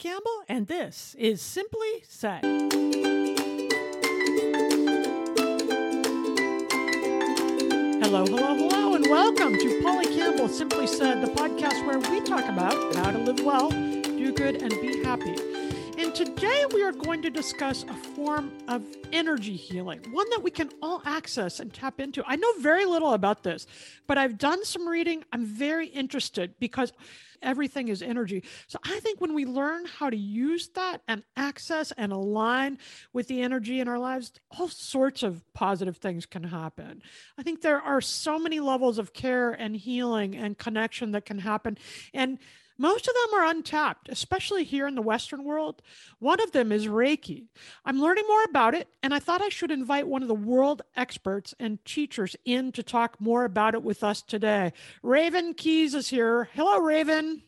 Campbell, and this is Simply Said. Hello, hello, hello, and welcome to Polly Campbell Simply Said, the podcast where we talk about how to live well, do good, and be happy. And today we are going to discuss a form of energy healing, one that we can all access and tap into. I know very little about this, but I've done some reading. I'm very interested because everything is energy. So I think when we learn how to use that and access and align with the energy in our lives, all sorts of positive things can happen. I think there are so many levels of care and healing and connection that can happen. And most of them are untapped, especially here in the Western world. One of them is Reiki. I'm learning more about it, and I thought I should invite one of the world experts and teachers in to talk more about it with us today. Raven Keyes is here. Hello, Raven.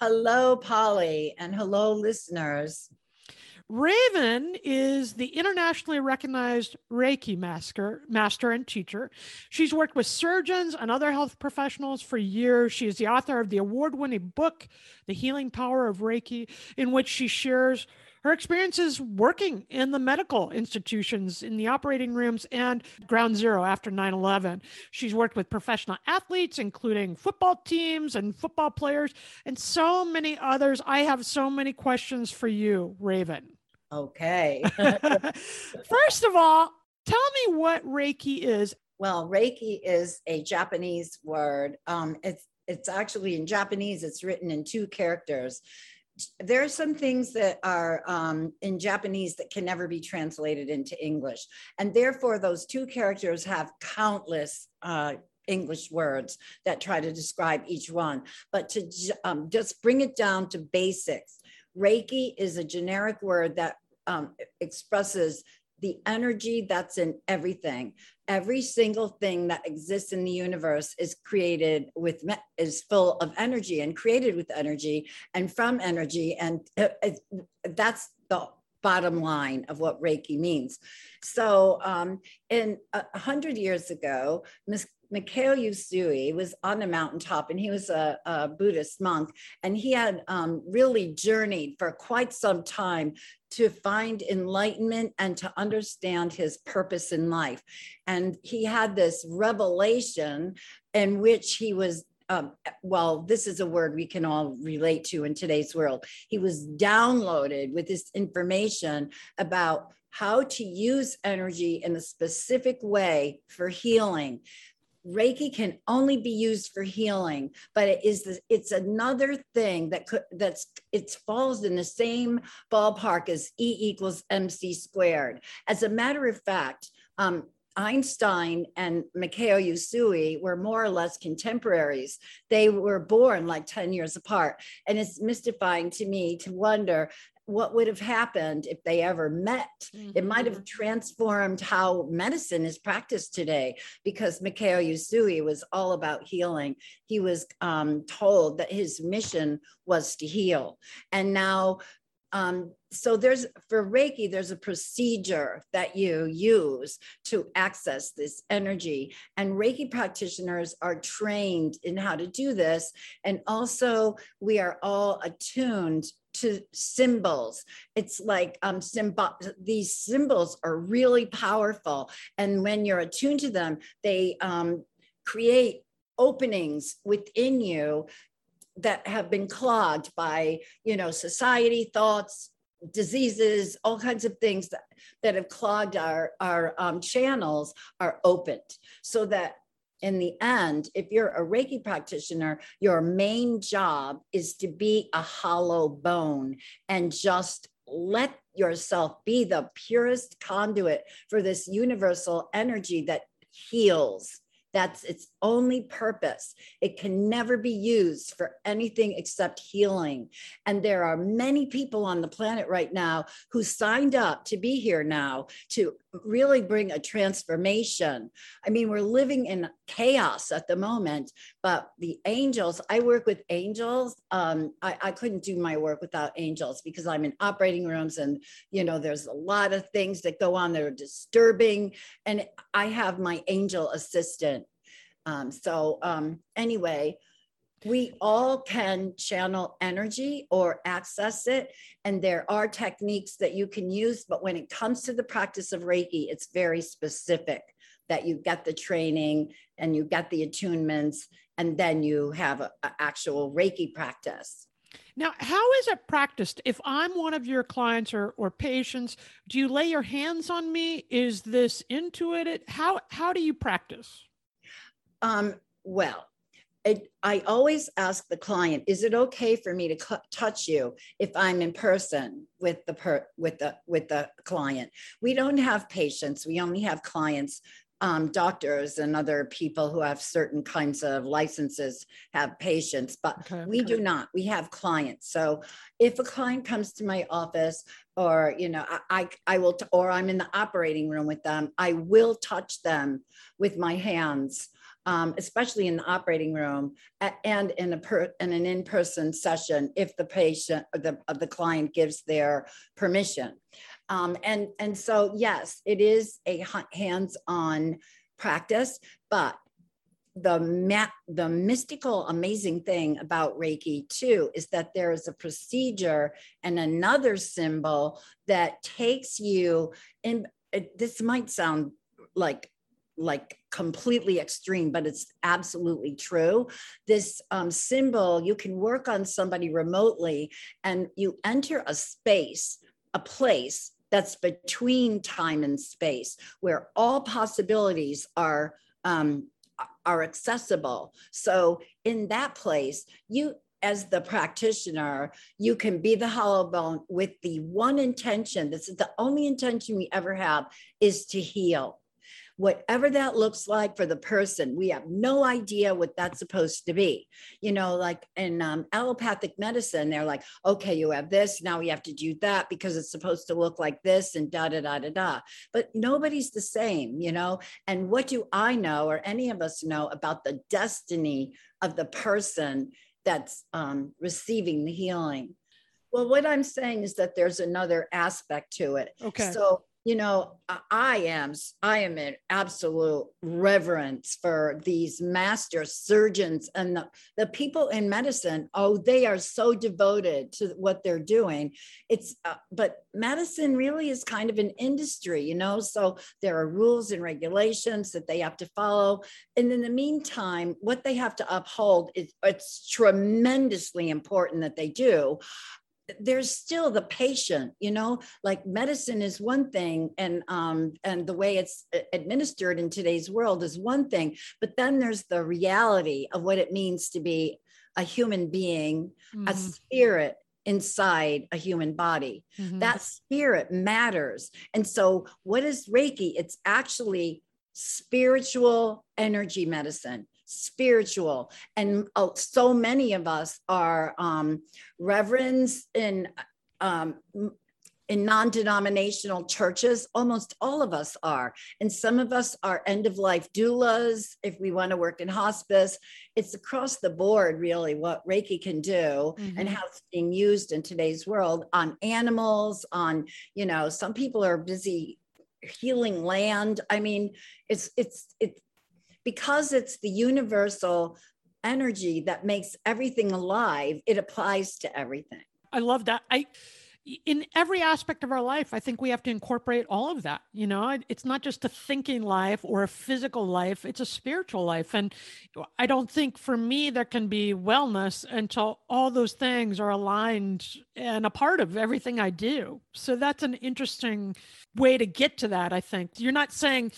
Hello, Polly, and hello, listeners. Raven is the internationally recognized Reiki master, master and teacher. She's worked with surgeons and other health professionals for years. She is the author of the award winning book, The Healing Power of Reiki, in which she shares her experiences working in the medical institutions, in the operating rooms, and ground zero after 9 11. She's worked with professional athletes, including football teams and football players, and so many others. I have so many questions for you, Raven. Okay. First of all, tell me what Reiki is. Well, Reiki is a Japanese word. Um, it's it's actually in Japanese. It's written in two characters. There are some things that are um, in Japanese that can never be translated into English, and therefore those two characters have countless uh, English words that try to describe each one. But to um, just bring it down to basics, Reiki is a generic word that um, expresses the energy that's in everything. Every single thing that exists in the universe is created with, is full of energy and created with energy and from energy. And it, that's the bottom line of what Reiki means. So, um, in a hundred years ago, Miss Mikao Usui was on a mountaintop and he was a, a Buddhist monk and he had um, really journeyed for quite some time to find enlightenment and to understand his purpose in life. And he had this revelation in which he was um, well, this is a word we can all relate to in today's world. He was downloaded with this information about how to use energy in a specific way for healing. Reiki can only be used for healing, but it is the, it's another thing that could that's it falls in the same ballpark as E equals MC squared. As a matter of fact, um, Einstein and Mikao Usui were more or less contemporaries. They were born like 10 years apart. And it's mystifying to me to wonder what would have happened if they ever met. Mm-hmm. It might have mm-hmm. transformed how medicine is practiced today because Mikao Usui was all about healing. He was um, told that his mission was to heal. And now, um, so there's for Reiki, there's a procedure that you use to access this energy. And Reiki practitioners are trained in how to do this. And also, we are all attuned to symbols. It's like um, symbol, these symbols are really powerful. And when you're attuned to them, they um, create openings within you that have been clogged by, you know, society, thoughts, diseases, all kinds of things that, that have clogged our, our um, channels are opened. So that in the end, if you're a Reiki practitioner, your main job is to be a hollow bone and just let yourself be the purest conduit for this universal energy that heals that's its only purpose. It can never be used for anything except healing. And there are many people on the planet right now who signed up to be here now to really bring a transformation. I mean, we're living in chaos at the moment, but the angels, I work with angels. Um, I, I couldn't do my work without angels because I'm in operating rooms and, you know, there's a lot of things that go on that are disturbing. And I have my angel assistant um, so um, anyway, we all can channel energy or access it and there are techniques that you can use but when it comes to the practice of reiki it's very specific that you get the training and you get the attunements and then you have an actual reiki practice. Now how is it practiced? If i'm one of your clients or, or patients do you lay your hands on me? Is this intuitive how how do you practice um, well it, I always ask the client, is it okay for me to cu- touch you if I'm in person with the per, with the with the client? We don't have patients. We only have clients. Um, doctors and other people who have certain kinds of licenses have patients, but Okay, we okay. do not. We have clients. So if a client comes to my office, or you know, I I, I will, t- or I'm in the operating room with them, I will touch them with my hands um, especially in the operating room and in a per, in an in-person session if the patient or the, the client gives their permission. Um, and, and so, yes, it is a hands-on practice, but the ma- the mystical amazing thing about reiki too is that there is a procedure and another symbol that takes you it, this might sound like like completely extreme but it's absolutely true this um, symbol you can work on somebody remotely and you enter a space a place that's between time and space where all possibilities are um, are accessible. So in that place, you as the practitioner, you can be the hollow bone with the one intention. This is the only intention we ever have is to heal. Whatever that looks like for the person, we have no idea what that's supposed to be. You know, like in um, allopathic medicine, they're like, okay, you have this, now we have to do that because it's supposed to look like this and da da da da da. But nobody's the same, you know. And what do I know, or any of us know, about the destiny of the person that's um, receiving the healing? Well, what I'm saying is that there's another aspect to it. Okay. So, you know, I- am I am in absolute reverence for these master surgeons and the, the people in medicine. Oh, they are so devoted to what they're doing. It's uh, but medicine really is kind of an industry, you know. So there are rules and regulations that they have to follow, and in the meantime, what they have to uphold is it's tremendously important that they do there's still the patient you know like medicine is one thing and um and the way it's uh, administered in today's world is one thing but then there's the reality of what it means to be a human being a Mhm, spirit inside a human body. Mhm. that spirit matters. And so what is reiki? It's actually spiritual energy medicine spiritual. And uh, so many of us are um, reverends in um, in non-denominational churches. Almost all of us are. And some of us are end of life doulas if we want to work in hospice. It's across the board really what reiki can do and Mhm. how it's being used in today's world on animals on you know some people are busy healing land. I mean it's it's it's because it's the universal energy that makes everything alive it applies to everything I love that. I in every aspect of our life, I think we have to incorporate all of that. You know, it's not just a thinking life or a physical life, it's a spiritual life. And I don't think for me there can be wellness until all those things are aligned and a part of everything I do. So that's an interesting way to get to that, I think. You're not saying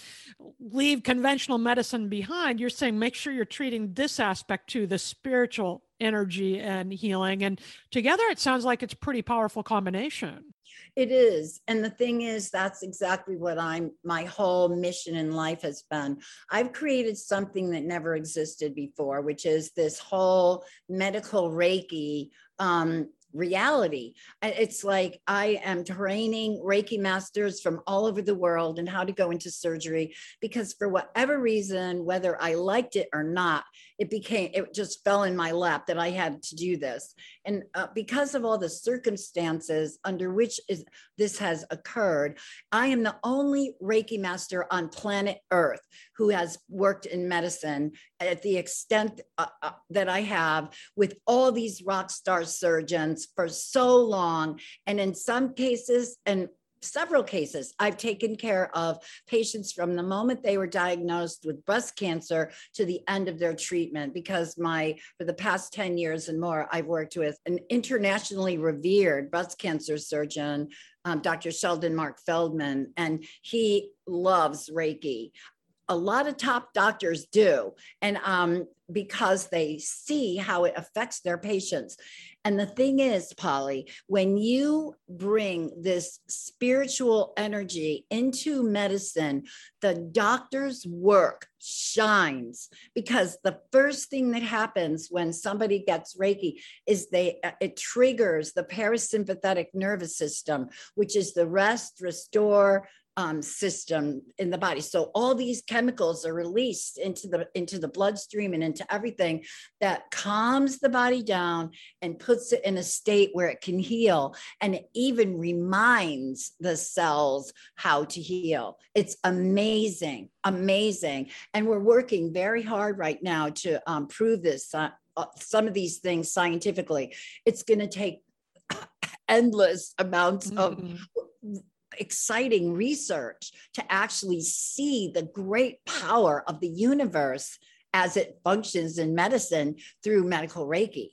leave conventional medicine behind. You're saying make sure you're treating this aspect too, the spiritual energy and healing. And together it sounds like it's pretty powerful combination. It is. And the thing is, that's exactly what I'm, my whole mission in life has been. I've created something that never existed before, which is this whole medical Reiki um, reality. It's like I am training Reiki masters from all over the world and how to go into surgery because for whatever reason, whether I liked it or not, it became it just fell in my lap that I had to do this. And uh, because of all the circumstances under which is this has occurred, I am the only Reiki master on planet Earth who has worked in medicine at the extent uh, uh, that I have with all these rock star surgeons for so long. And in some cases, and several cases. I've taken care of patients from the moment they were diagnosed with breast cancer to the end of their treatment because my for the past 10 years and more i've worked with an internationally revered breast cancer surgeon um, dr sheldon mark feldman and he loves reiki a lot of top doctors do. And um, because they see how it affects their patients. And the thing is polly when you bring this spiritual energy into medicine the doctor's work shines. Because the first thing that happens when somebody gets reiki is they uh, it triggers the parasympathetic nervous system which is the rest restore um, system in the body. So all these chemicals are released into the into the bloodstream and into everything that calms the body down and puts it in a state where it can heal, and it even reminds the cells how to heal. It's amazing, amazing, and we're working very hard right now to um, prove this. Uh, uh some of these things scientifically, it's going to take endless amounts mm-hmm. of exciting research to actually see the great power of the universe as it functions in medicine through medical Reiki.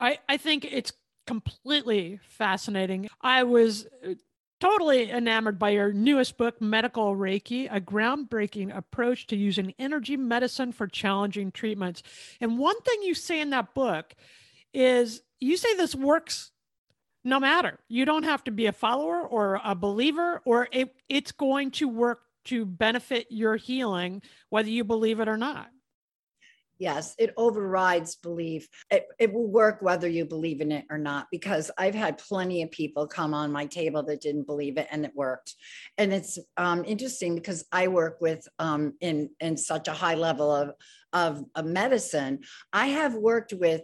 I, I think it's completely fascinating. I was uh, totally enamored by your newest book, Medical Reiki, a groundbreaking approach to using energy medicine for challenging treatments. And one thing you say in that book is you say this works no matter. You don't have to be a follower or a believer, or it, it's going to work to benefit your healing, whether you believe it or not. Yes, it overrides belief. It, it will work whether you believe in it or not, because I've had plenty of people come on my table that didn't believe it and it worked. And it's um, interesting because I work with um, in, in such a high level of, of, of medicine. I have worked with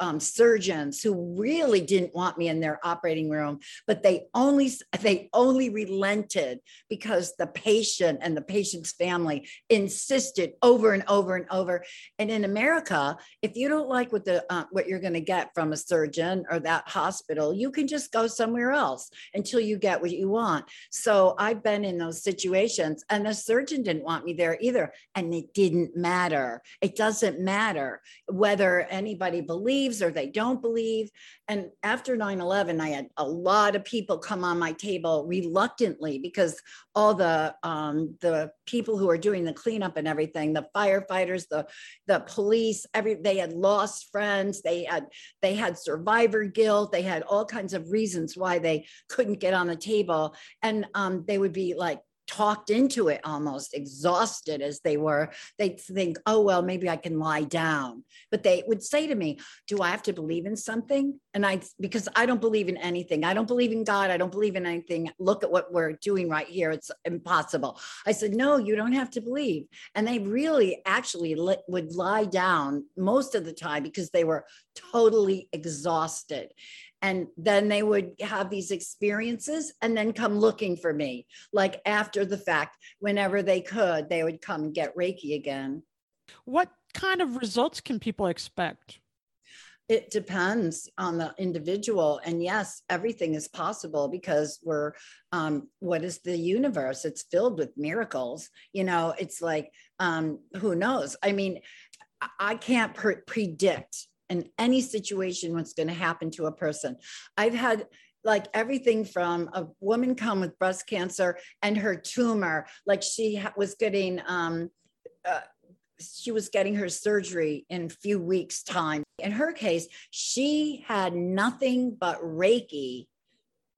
um, surgeons who really didn't want me in their operating room, but they only they only relented because the patient and the patient's family insisted over and over and over. And in America, if you don't like what the uh, what you're going to get from a surgeon or that hospital, you can just go somewhere else until you get what you want. So I've been in those situations, and the surgeon didn't want me there either, and it didn't matter. It doesn't matter whether anybody believes believes or they don't believe. And after 9 11, I had a lot of people come on my table reluctantly because all the um, the people who are doing the cleanup and everything, the firefighters, the the police, every they had lost friends, they had they had survivor guilt, they had all kinds of reasons why they couldn't get on the table, and um, they would be like talked into it almost exhausted as they were. They'd think oh well maybe i can lie down. But they would say to me do i have to believe in something? And i because i don't believe in anything. I don't believe in god. I don't believe in anything. Look at what we're doing right here. It's impossible. I said no you don't have to believe. And they really actually li- would lie down most of the time because they were totally exhausted and then they would have these experiences and then come looking for me like after the fact whenever they could they would come get reiki again. What kind of results can people expect? It depends on the individual and yes everything is possible because we're um, what is the universe? It's filled with miracles you know it's like um, who knows? I mean i can't pre- predict in any situation what's going to happen to a person. I've had like everything from a woman come with breast cancer and her tumor, like she was getting, um, uh, she was getting her surgery in a few weeks' time. In her case, she had nothing but Reiki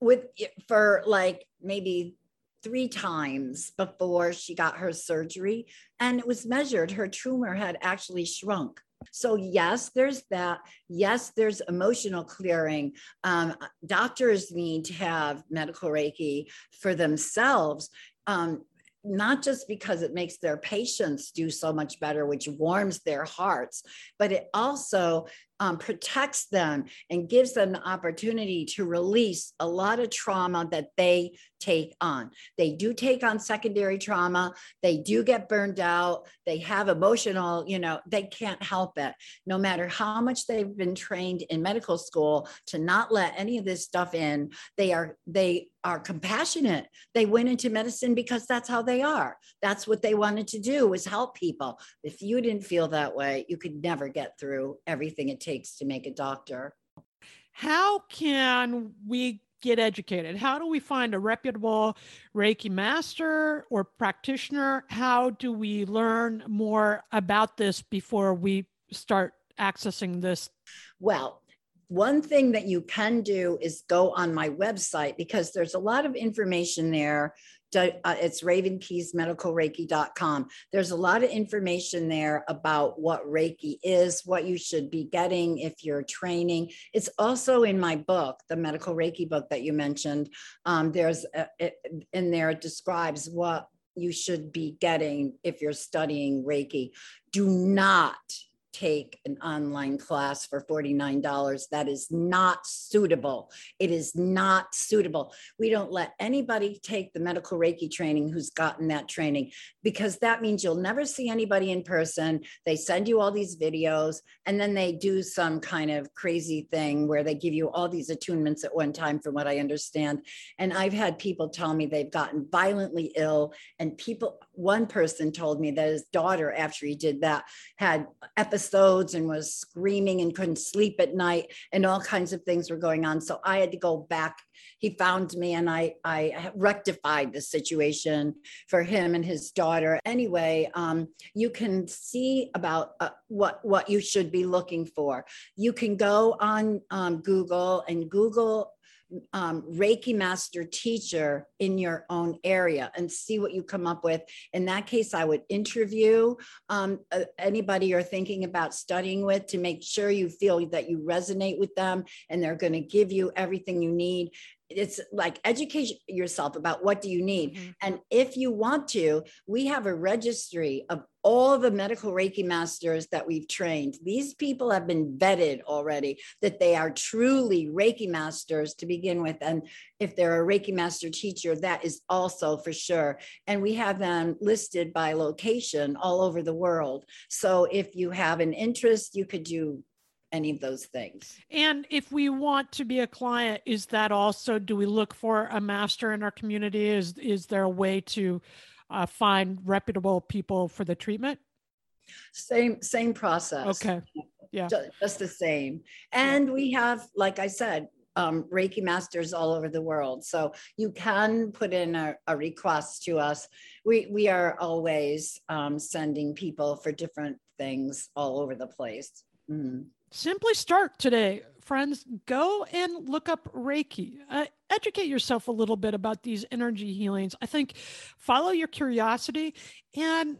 with for like maybe three times before she got her surgery and it was measured her tumor had actually shrunk So, yes, there's that. Yes, there's emotional clearing. Um, doctors need to have medical Reiki for themselves. Um, not just because it makes their patients do so much better, which warms their hearts, but it also um, protects them and gives them the opportunity to release a lot of trauma that they take on. They do take on secondary trauma. They do get burned out. They have emotional, you know, they can't help it. No matter how much they've been trained in medical school to not let any of this stuff in, they are, they are compassionate. They went into medicine because that's how they are. That's what they wanted to do was help people. If you didn't feel that way, you could never get through everything it takes takes to make a doctor. How can we get educated? How do we find a reputable Reiki master or practitioner? How do we learn more about this before we start accessing this? Well, one thing that you can do is go on my website because there's a lot of information there uh, it's ravenkeyesmedicalreiki.com. There's a lot of information there about what Reiki is, what you should be getting if you're training. It's also in my book, the medical Reiki book that you mentioned. Um, there's a, it, in there, it describes what you should be getting if you're studying Reiki. Do not take an online class for $49. That is not suitable. It is not suitable. We don't let anybody take the medical Reiki training who's gotten that training because that means you'll never see anybody in person. They send you all these videos and then they do some kind of crazy thing where they give you all these attunements at one time, from what I understand. And I've had people tell me they've gotten violently ill, and people, one person told me that his daughter, after he did that, had episodes and was screaming and couldn't sleep at night and all kinds of things were going on. So I had to go back. He found me and I, I rectified the situation for him and his daughter. Anyway, um, you can see about uh, what, what you should be looking for. You can go on um, Google and Google um, Reiki master teacher in your own area and see what you come up with. In that case, I would interview um, uh, anybody you're thinking about studying with to make sure you feel that you resonate with them and they're going to give you everything you need it's like educate yourself about what do you need mm-hmm. and if you want to we have a registry of all the medical reiki masters that we've trained these people have been vetted already that they are truly reiki masters to begin with and if they're a reiki master teacher that is also for sure and we have them listed by location all over the world so if you have an interest you could do any of those things. And if we want to be a client, is that also do we look for a master in our community? Is is there a way to uh, find reputable people for the treatment? Same same process. Okay. Yeah. Just, just the same. And yeah. we have, like I said, um, Reiki masters all over the world. So you can put in a, a request to us. We we are always um, sending people for different things all over the place. Mm-hmm simply start today. Friends go and look up reiki. Uh, educate yourself a little bit about these energy healings. I think follow your curiosity and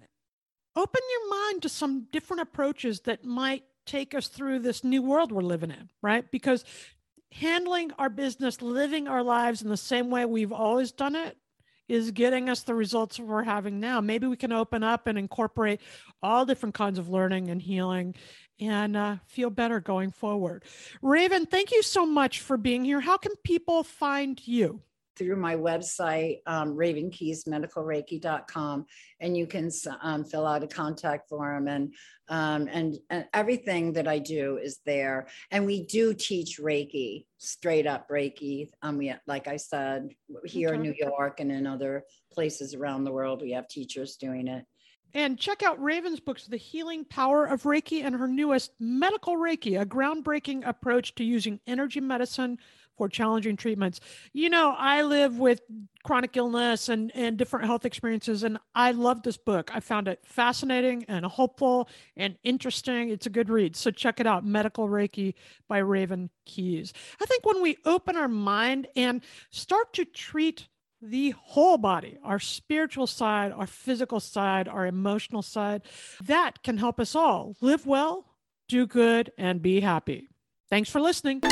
open your mind to some different approaches that might take us through this new world we're living in right? Because handling our business living our lives in the same way we've always done it is getting us the results we're having now. Maybe we can open up and incorporate all different kinds of learning and healing and uh, feel better going forward. Raven, thank you so much for being here. How can people find you? Through my website, um, ravenkeyesmedicalreiki.com, and you can um, fill out a contact form, and, um, and and everything that I do is there. And we do teach Reiki, straight up Reiki. Um, we like I said here okay. in New York and in other places around the world, we have teachers doing it. And check out Raven's books, The Healing Power of Reiki, and her newest, Medical Reiki, a groundbreaking approach to using energy medicine for challenging treatments. You know, I live with chronic illness and, and different health experiences, and I love this book. I found it fascinating and hopeful and interesting. It's a good read. So check it out Medical Reiki by Raven Keyes. I think when we open our mind and start to treat the whole body, our spiritual side, our physical side, our emotional side. That can help us all live well, do good, and be happy. Thanks for listening.